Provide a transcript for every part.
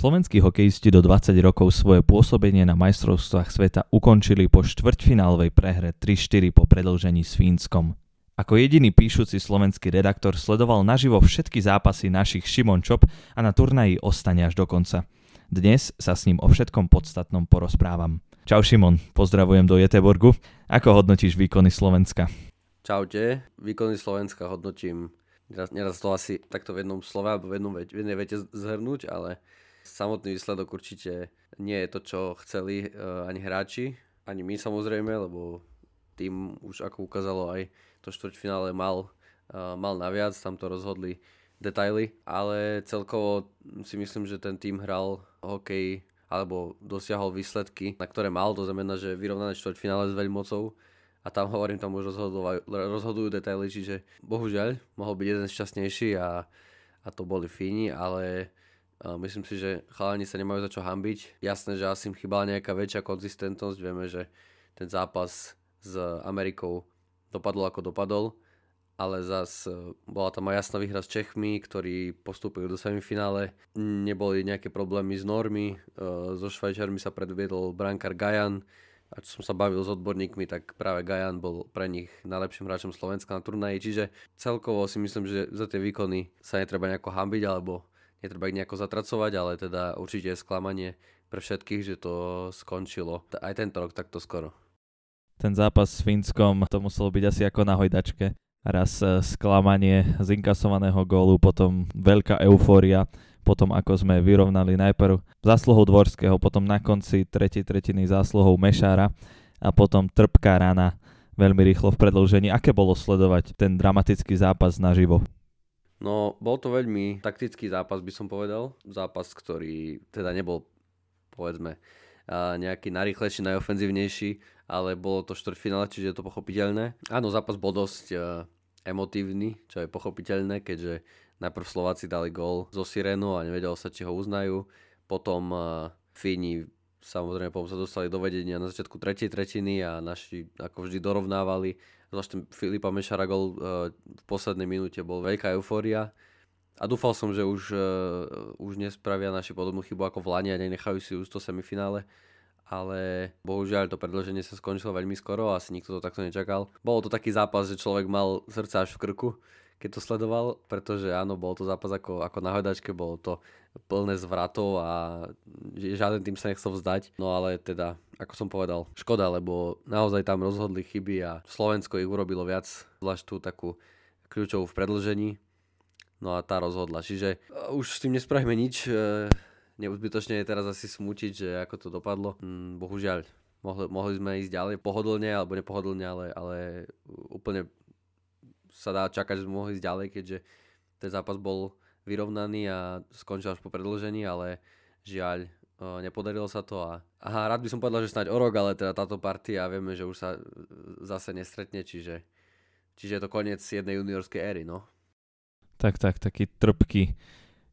Slovenskí hokejisti do 20 rokov svoje pôsobenie na majstrovstvách sveta ukončili po štvrťfinálovej prehre 3-4 po predlžení s Fínskom. Ako jediný píšuci slovenský redaktor sledoval naživo všetky zápasy našich Šimon Čop a na turnaji ostane až do konca. Dnes sa s ním o všetkom podstatnom porozprávam. Čau Šimon, pozdravujem do Jeteborgu. Ako hodnotíš výkony Slovenska? Čaute, výkony Slovenska hodnotím, neraz to asi takto v jednom slove alebo v, jednom, v jednej vete zhrnúť, ale Samotný výsledok určite nie je to, čo chceli uh, ani hráči, ani my samozrejme, lebo tým už ako ukázalo aj to štvrťfinále mal, uh, mal naviac, tam to rozhodli detaily, ale celkovo si myslím, že ten tým hral hokej alebo dosiahol výsledky, na ktoré mal, to znamená, že vyrovnané štvrťfinále s veľmocou a tam hovorím, tam už rozhodujú detaily, čiže bohužiaľ mohol byť jeden šťastnejší a, a to boli Fíni, ale Myslím si, že chalani sa nemajú za čo hambiť. Jasné, že asi im chýbala nejaká väčšia konzistentnosť. Vieme, že ten zápas s Amerikou dopadol ako dopadol, ale zas e, bola tam aj jasná výhra s Čechmi, ktorí postúpili do semifinále. Neboli nejaké problémy s normy, so Švajčiarmi sa predviedol brankár Gajan, a čo som sa bavil s odborníkmi, tak práve Gajan bol pre nich najlepším hráčom Slovenska na turnaji, čiže celkovo si myslím, že za tie výkony sa netreba nejako hambiť, alebo netreba ich nejako zatracovať, ale teda určite je sklamanie pre všetkých, že to skončilo aj tento rok takto skoro. Ten zápas s Fínskom to muselo byť asi ako na hojdačke. Raz e, sklamanie z inkasovaného gólu, potom veľká eufória, potom ako sme vyrovnali najprv zásluhou Dvorského, potom na konci tretej tretiny zásluhou Mešára a potom trpká rana veľmi rýchlo v predlžení. Aké bolo sledovať ten dramatický zápas naživo? No, bol to veľmi taktický zápas, by som povedal. Zápas, ktorý teda nebol, povedzme, nejaký najrychlejší, najofenzívnejší, ale bolo to štvrťfinále, čiže je to pochopiteľné. Áno, zápas bol dosť emotívny, čo je pochopiteľné, keďže najprv Slováci dali gól zo Sirénu a nevedelo sa, či ho uznajú. Potom Fíni samozrejme potom sa dostali do vedenia na začiatku tretej tretiny a naši ako vždy dorovnávali. Zvlášť ten Filipa Mešara gol uh, v poslednej minúte bol veľká eufória. A dúfal som, že už, uh, už nespravia naši podobnú chybu ako v Lani a nenechajú si už to semifinále. Ale bohužiaľ to predloženie sa skončilo veľmi skoro a asi nikto to takto nečakal. Bolo to taký zápas, že človek mal srdce až v krku, keď to sledoval, pretože áno, bol to zápas ako, ako na hľadačke, bolo to plné zvratov a žiaden tým sa nechcel vzdať. No ale teda, ako som povedal, škoda, lebo naozaj tam rozhodli chyby a Slovensko ich urobilo viac, zvlášť tú takú kľúčovú v predlžení. No a tá rozhodla. Čiže uh, už s tým nespravíme nič. Uh, neuzbytočne je teraz asi smútiť, že ako to dopadlo. Mm, bohužiaľ, mohli, mohli sme ísť ďalej pohodlne alebo nepohodlne, ale, ale úplne sa dá čakať, že sme mohli ísť ďalej, keďže ten zápas bol vyrovnaný a skončil až po predlžení, ale žiaľ, nepodarilo sa to a aha, rád by som povedal, že snáď o rok, ale teda táto partia vieme, že už sa e, zase nestretne, čiže, čiže je to koniec jednej juniorskej éry, no. Tak, tak, taký trpký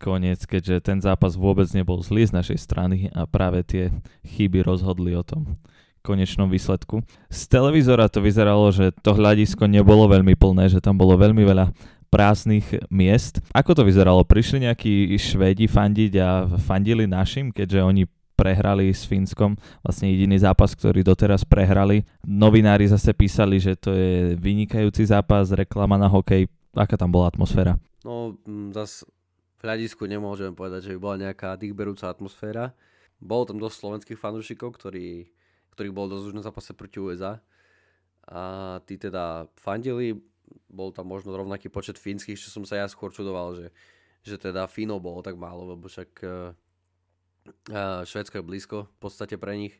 koniec, keďže ten zápas vôbec nebol zlý z našej strany a práve tie chyby rozhodli o tom konečnom výsledku. Z televízora to vyzeralo, že to hľadisko nebolo veľmi plné, že tam bolo veľmi veľa prázdnych miest. Ako to vyzeralo? Prišli nejakí Švédi fandiť a fandili našim, keďže oni prehrali s Fínskom, vlastne jediný zápas, ktorý doteraz prehrali. Novinári zase písali, že to je vynikajúci zápas, reklama na hokej. Aká tam bola atmosféra? No, zase v hľadisku nemôžem povedať, že by bola nejaká dýchberúca atmosféra. Bolo tam dosť slovenských fanúšikov, ktorí, ktorí bol dosť už na zápase proti USA. A tí teda fandili, bol tam možno rovnaký počet fínskych, čo som sa ja skôr čudoval, že, že teda Fínov bolo tak málo, lebo však uh, Švedsko je blízko v podstate pre nich.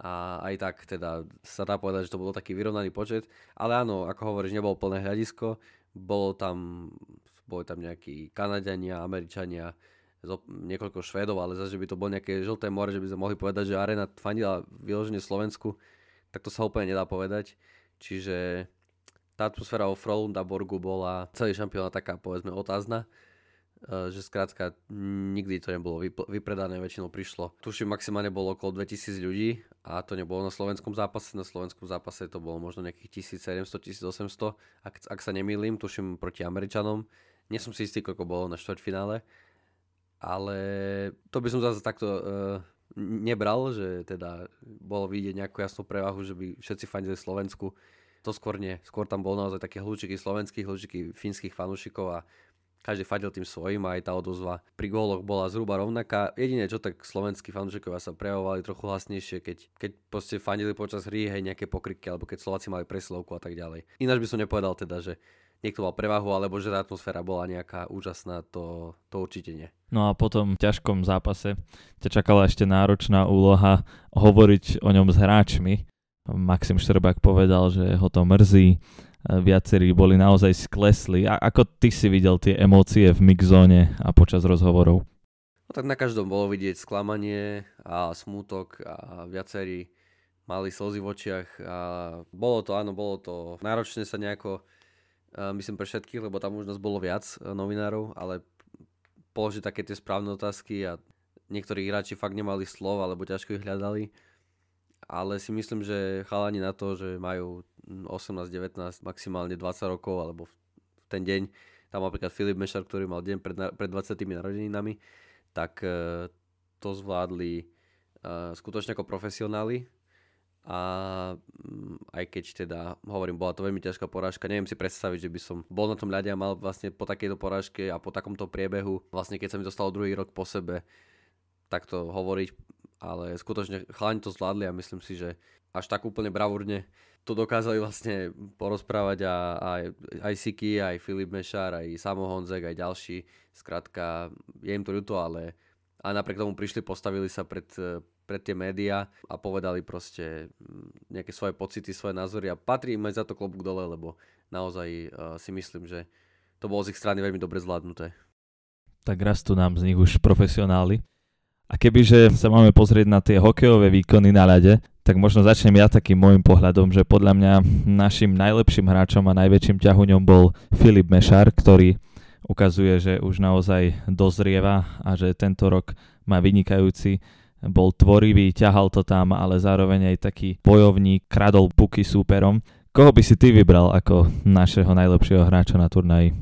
A aj tak teda sa dá povedať, že to bol taký vyrovnaný počet, ale áno, ako hovoríš, nebolo plné hľadisko, bolo tam, boli tam nejakí Kanadiania, Američania, niekoľko Švedov, ale zase, že by to bolo nejaké žlté more, že by sme mohli povedať, že arena fandila vyložene Slovensku, tak to sa úplne nedá povedať. Čiže tá atmosféra o Frolundaborgu bola celý šampióna taká, povedzme, otázna e, že skrátka nikdy to nebolo vypredané, väčšinou prišlo. Tuším, maximálne bolo okolo 2000 ľudí a to nebolo na slovenskom zápase. Na slovenskom zápase to bolo možno nejakých 1700-1800, ak, ak sa nemýlim, tuším proti Američanom. Nie som si istý, koľko bolo na štvrťfinále, ale to by som zase takto uh, nebral, že teda bolo vidieť nejakú jasnú prevahu, že by všetci fandili Slovensku. To skôr nie. Skôr tam bol naozaj také hlučiky slovenských, hlučiky fínskych fanúšikov a každý fadil tým svojim a aj tá odozva pri góloch bola zhruba rovnaká. Jediné, čo tak slovenskí fanúšikovia sa prejavovali trochu hlasnejšie, keď, keď proste fandili počas hry hej, nejaké pokryky, alebo keď Slováci mali preslovku a tak ďalej. Ináč by som nepovedal teda, že niekto mal prevahu, alebo že tá atmosféra bola nejaká úžasná, to, to určite nie. No a potom v ťažkom zápase ťa čakala ešte náročná úloha hovoriť o ňom s hráčmi. Maxim Štrbák povedal, že ho to mrzí, viacerí boli naozaj sklesli. A ako ty si videl tie emócie v mixzóne a počas rozhovorov? No tak na každom bolo vidieť sklamanie a smútok a viacerí mali slzy v očiach a bolo to, áno, bolo to náročné sa nejako myslím pre všetkých, lebo tam už nás bolo viac e, novinárov, ale položiť také tie správne otázky a niektorí hráči fakt nemali slov, alebo ťažko ich hľadali. Ale si myslím, že chalani na to, že majú 18, 19, maximálne 20 rokov, alebo v ten deň, tam napríklad Filip Mešar, ktorý mal deň pred, pred 20 narodeninami, tak e, to zvládli e, skutočne ako profesionáli. A mm, aj keď teda, hovorím, bola to veľmi ťažká porážka, neviem si predstaviť, že by som bol na tom ľade a mal vlastne po takejto porážke a po takomto priebehu, vlastne keď sa mi dostalo druhý rok po sebe, takto hovoriť, ale skutočne chalani to zvládli a myslím si, že až tak úplne bravúrne to dokázali vlastne porozprávať a, a aj, Siki, aj Filip Mešár, aj Samo Honzek, aj ďalší. Skrátka, je im to ľúto, ale a napriek tomu prišli, postavili sa pred, pred tie médiá a povedali proste mm, nejaké svoje pocity, svoje názory a patrí im aj za to klobúk dole, lebo naozaj uh, si myslím, že to bolo z ich strany veľmi dobre zvládnuté. Tak rastú nám z nich už profesionáli. A kebyže sa máme pozrieť na tie hokejové výkony na ľade, tak možno začnem ja takým môjim pohľadom, že podľa mňa našim najlepším hráčom a najväčším ťahuňom bol Filip Mešar, ktorý ukazuje, že už naozaj dozrieva a že tento rok má vynikajúci bol tvorivý, ťahal to tam, ale zároveň aj taký bojovník, kradol puky súperom. Koho by si ty vybral ako našeho najlepšieho hráča na turnaji?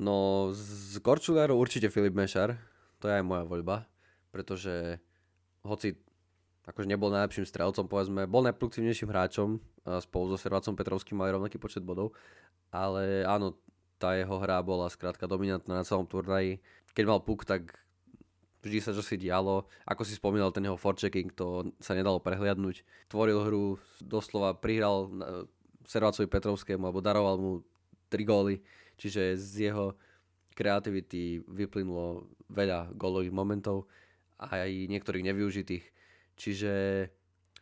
No, z Korčulárov určite Filip Mešar. To je aj moja voľba, pretože hoci akože nebol najlepším strelcom, povedzme, bol najproduktívnejším hráčom spolu so Servácom Petrovským mali rovnaký počet bodov, ale áno, tá jeho hra bola skrátka dominantná na celom turnaji. Keď mal puk, tak vždy sa čo si dialo. Ako si spomínal, ten jeho forechecking, to sa nedalo prehliadnúť. Tvoril hru, doslova prihral Servácovi Petrovskému, alebo daroval mu tri góly. Čiže z jeho kreativity vyplynulo veľa gólových momentov aj niektorých nevyužitých. Čiže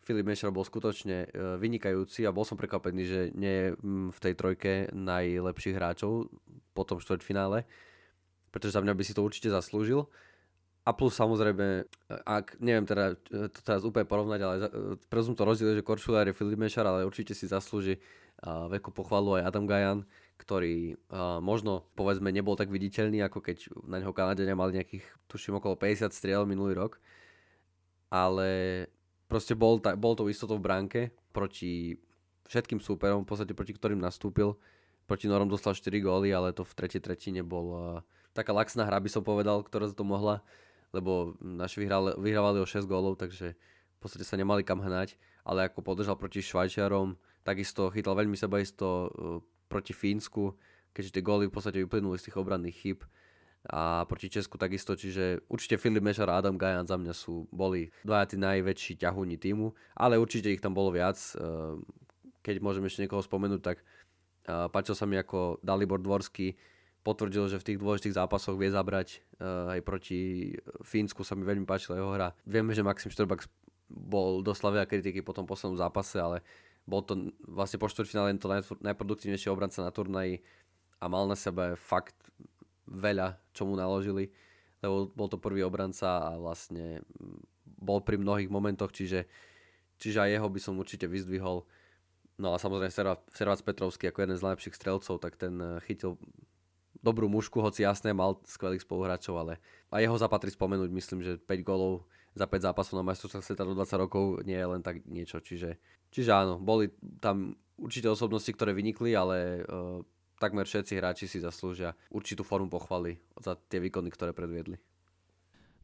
Filip Mešer bol skutočne e, vynikajúci a bol som prekvapený, že nie je mm, v tej trojke najlepších hráčov po tom štvrťfinále, pretože za mňa by si to určite zaslúžil. A plus samozrejme, ak neviem teda to teraz úplne porovnať, ale prezum to rozdiel, že Korčulár je Filip Mešar, ale určite si zaslúži veľkú pochvalu aj Adam Gajan, ktorý uh, možno povedzme nebol tak viditeľný, ako keď na neho Kanadenia mali nejakých, tuším, okolo 50 striel minulý rok. Ale proste bol, ta, bol to istotou v bránke proti všetkým súperom, v podstate proti ktorým nastúpil. Proti Norom dostal 4 góly, ale to v tretej tretine bol uh, taká laxná hra, by som povedal, ktorá to mohla lebo naši vyhrali, vyhrávali o 6 gólov, takže v podstate sa nemali kam hnať, ale ako podržal proti Švajčiarom, takisto chytal veľmi sebaisto uh, proti Fínsku, keďže tie góly v podstate vyplynuli z tých obranných chyb a proti Česku takisto, čiže určite Filip Mešar a Adam Gajan za mňa sú, boli dvaja tí najväčší ťahúni týmu, ale určite ich tam bolo viac. Uh, keď môžem ešte niekoho spomenúť, tak uh, páčil sa mi ako Dalibor Dvorský, potvrdil, že v tých dôležitých zápasoch vie zabrať uh, aj proti Fínsku sa mi veľmi páčila jeho hra. Vieme, že Maxim Štorbak bol veľa kritiky po tom poslednom zápase, ale bol to vlastne po štvrťfinále to naj, najproduktívnejšie obranca na turnaji a mal na sebe fakt veľa, čo mu naložili, lebo bol to prvý obranca a vlastne bol pri mnohých momentoch, čiže, čiže aj jeho by som určite vyzdvihol. No a samozrejme Servác Petrovský ako jeden z najlepších strelcov, tak ten eh, chytil dobrú mušku, hoci jasné, mal skvelých spoluhráčov, ale a jeho zapatrí spomenúť, myslím, že 5 golov za 5 zápasov na majstrovstvách sveta do 20 rokov nie je len tak niečo. Čiže, čiže áno, boli tam určité osobnosti, ktoré vynikli, ale uh, takmer všetci hráči si zaslúžia určitú formu pochvaly za tie výkony, ktoré predviedli.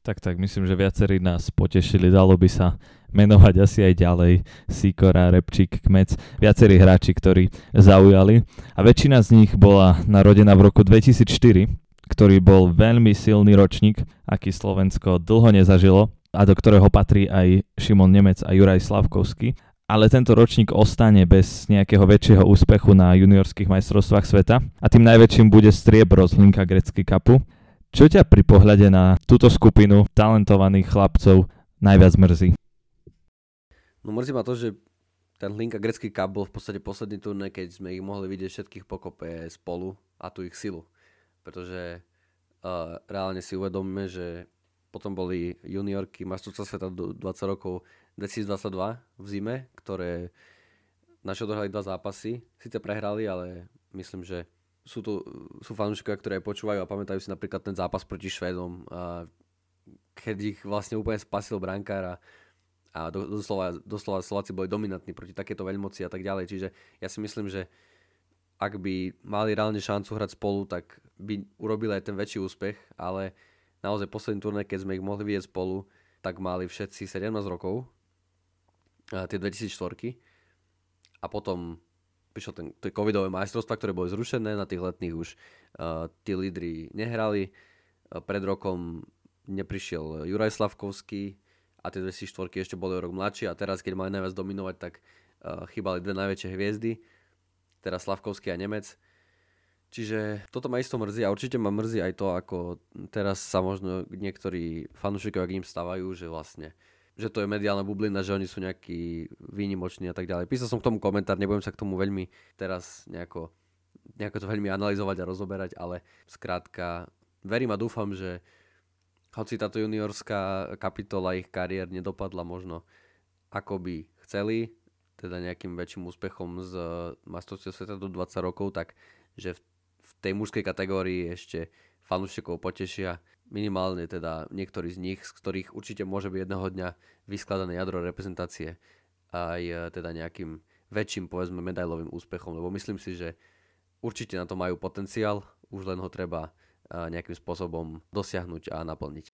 Tak, tak, myslím, že viacerí nás potešili. Dalo by sa menovať asi aj ďalej. Sikora, Repčík, Kmec, viacerí hráči, ktorí zaujali. A väčšina z nich bola narodená v roku 2004, ktorý bol veľmi silný ročník, aký Slovensko dlho nezažilo a do ktorého patrí aj Šimon Nemec a Juraj Slavkovský. Ale tento ročník ostane bez nejakého väčšieho úspechu na juniorských majstrovstvách sveta a tým najväčším bude striebro z Linka Grecky Cupu. Čo ťa pri pohľade na túto skupinu talentovaných chlapcov najviac mrzí? No mrzí ma to, že ten Linka Grecký Cup bol v podstate posledný turné, keď sme ich mohli vidieť všetkých pokope spolu a tú ich silu pretože uh, reálne si uvedomíme, že potom boli juniorky majstrovstvá sveta do 20 rokov 2022 v zime, ktoré naši odohrali dva zápasy. Sice prehrali, ale myslím, že sú tu sú fanúšikovia, ktoré počúvajú a pamätajú si napríklad ten zápas proti Švedom, a keď ich vlastne úplne spasil brankár a, a do, doslova, doslova Slováci boli dominantní proti takéto veľmoci a tak ďalej. Čiže ja si myslím, že ak by mali reálne šancu hrať spolu, tak by urobili aj ten väčší úspech, ale naozaj posledný turné, keď sme ich mohli vidieť spolu, tak mali všetci 17 rokov, tie 2004 a potom prišlo ten, tie covidové majstrovstvá, ktoré boli zrušené, na tých letných už uh, tí lídry nehrali, uh, pred rokom neprišiel Juraj Slavkovský a tie 2004 ešte boli rok mladší a teraz, keď mali najviac dominovať, tak uh, chýbali dve najväčšie hviezdy. Teraz Slavkovský a Nemec. Čiže toto ma isto mrzí a určite ma mrzí aj to, ako teraz sa možno niektorí fanúšikovia k ním stávajú, že vlastne že to je mediálna bublina, že oni sú nejakí výnimoční a tak ďalej. Písal som k tomu komentár, nebudem sa k tomu veľmi teraz nejako, nejako to veľmi analyzovať a rozoberať, ale skrátka verím a dúfam, že hoci táto juniorská kapitola ich kariér nedopadla možno ako by chceli, teda nejakým väčším úspechom z majstrovstiev sveta do 20 rokov, tak že v tej mužskej kategórii ešte fanúšikov potešia minimálne teda niektorí z nich, z ktorých určite môže byť jedného dňa vyskladané jadro reprezentácie aj e, teda nejakým väčším povedzme medailovým úspechom, lebo myslím si, že určite na to majú potenciál, už len ho treba e, nejakým spôsobom dosiahnuť a naplniť.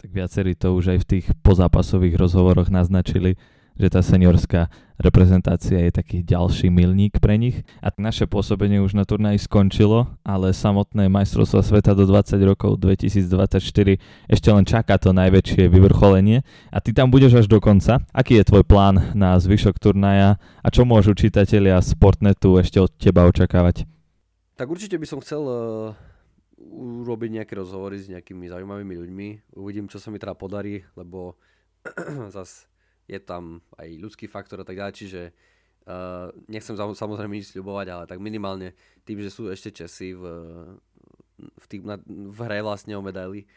Tak viacerí to už aj v tých pozápasových rozhovoroch naznačili, že tá seniorská reprezentácia je taký ďalší milník pre nich. A naše pôsobenie už na turnaji skončilo, ale samotné majstrovstvo sveta do 20 rokov 2024 ešte len čaká to najväčšie vyvrcholenie a ty tam budeš až do konca. Aký je tvoj plán na zvyšok turnaja a čo môžu čitatelia Sportnetu ešte od teba očakávať? Tak určite by som chcel uh, urobiť nejaké rozhovory s nejakými zaujímavými ľuďmi. Uvidím, čo sa mi teda podarí, lebo zase je tam aj ľudský faktor a tak ďalej, čiže uh, nechcem samozrejme nič sľubovať, ale tak minimálne tým, že sú ešte Česi v, v, tým, na, v hre vlastne o medaily,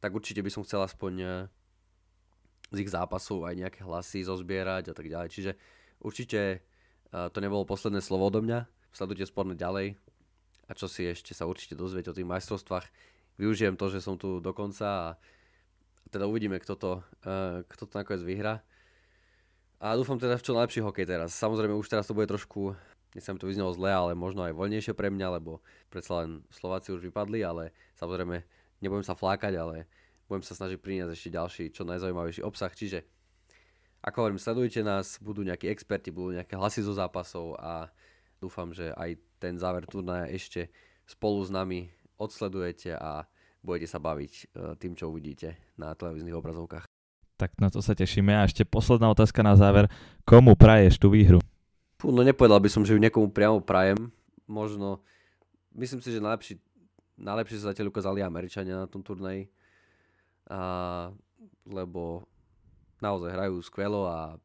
tak určite by som chcel aspoň uh, z ich zápasov aj nejaké hlasy zozbierať a tak ďalej. Čiže určite uh, to nebolo posledné slovo odo mňa. Sledujte sporné ďalej a čo si ešte sa určite dozviete o tých majstrovstvách. Využijem to, že som tu dokonca a teda uvidíme, kto to, uh, kto to nakoniec vyhra. A dúfam teda v čo najlepší hokej teraz. Samozrejme už teraz to bude trošku, nechcem to vyznelo zle, ale možno aj voľnejšie pre mňa, lebo predsa len Slováci už vypadli, ale samozrejme nebudem sa flákať, ale budem sa snažiť priniesť ešte ďalší, čo najzaujímavejší obsah. Čiže ako hovorím, sledujte nás, budú nejakí experti, budú nejaké hlasy zo zápasov a dúfam, že aj ten záver turnaja ešte spolu s nami odsledujete a budete sa baviť e, tým, čo uvidíte na televíznych obrazovkách. Tak na to sa tešíme. A ešte posledná otázka na záver. Komu praješ tú výhru? Fú, no nepovedal by som, že ju niekomu priamo prajem. Možno, myslím si, že najlepší, najlepšie sa zatiaľ ukázali Američania na tom turnaji. A, lebo naozaj hrajú skvelo a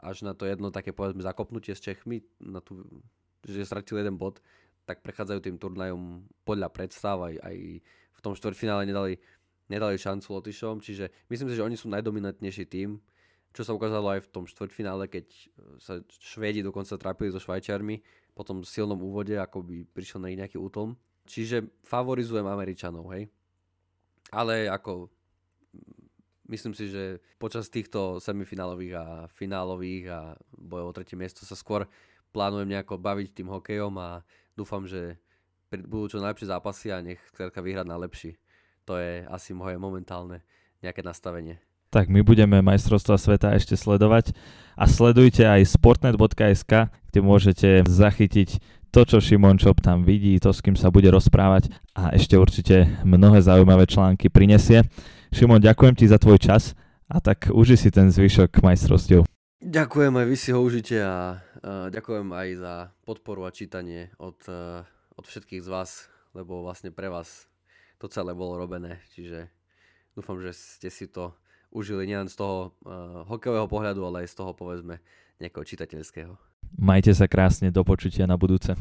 až na to jedno také povedzme zakopnutie s Čechmi, na tú, že stratil jeden bod, tak prechádzajú tým turnajom podľa predstav aj, aj v tom štvrťfinále nedali, nedali šancu Lotyšom, čiže myslím si, že oni sú najdominantnejší tým, čo sa ukázalo aj v tom štvrťfinále, keď sa Švédi dokonca trápili so Švajčiarmi po tom silnom úvode, ako by prišiel na ich nejaký útlm. Čiže favorizujem Američanov, hej. Ale ako myslím si, že počas týchto semifinálových a finálových a bojov o tretie miesto sa skôr plánujem nejako baviť tým hokejom a dúfam, že budú čo najlepšie zápasy a nech skrátka vyhrať na lepší. To je asi moje momentálne nejaké nastavenie. Tak my budeme majstrovstva sveta ešte sledovať a sledujte aj sportnet.sk, kde môžete zachytiť to, čo Šimon Čop tam vidí, to, s kým sa bude rozprávať a ešte určite mnohé zaujímavé články prinesie. Šimon, ďakujem ti za tvoj čas a tak uži si ten zvyšok majstrovstiev. Ďakujem aj vy si ho užite a ďakujem aj za podporu a čítanie od, uh, od všetkých z vás, lebo vlastne pre vás to celé bolo robené, čiže dúfam, že ste si to užili nielen z toho uh, hokejového pohľadu, ale aj z toho povedzme nejakého čitateľského. Majte sa krásne, do počutia na budúce.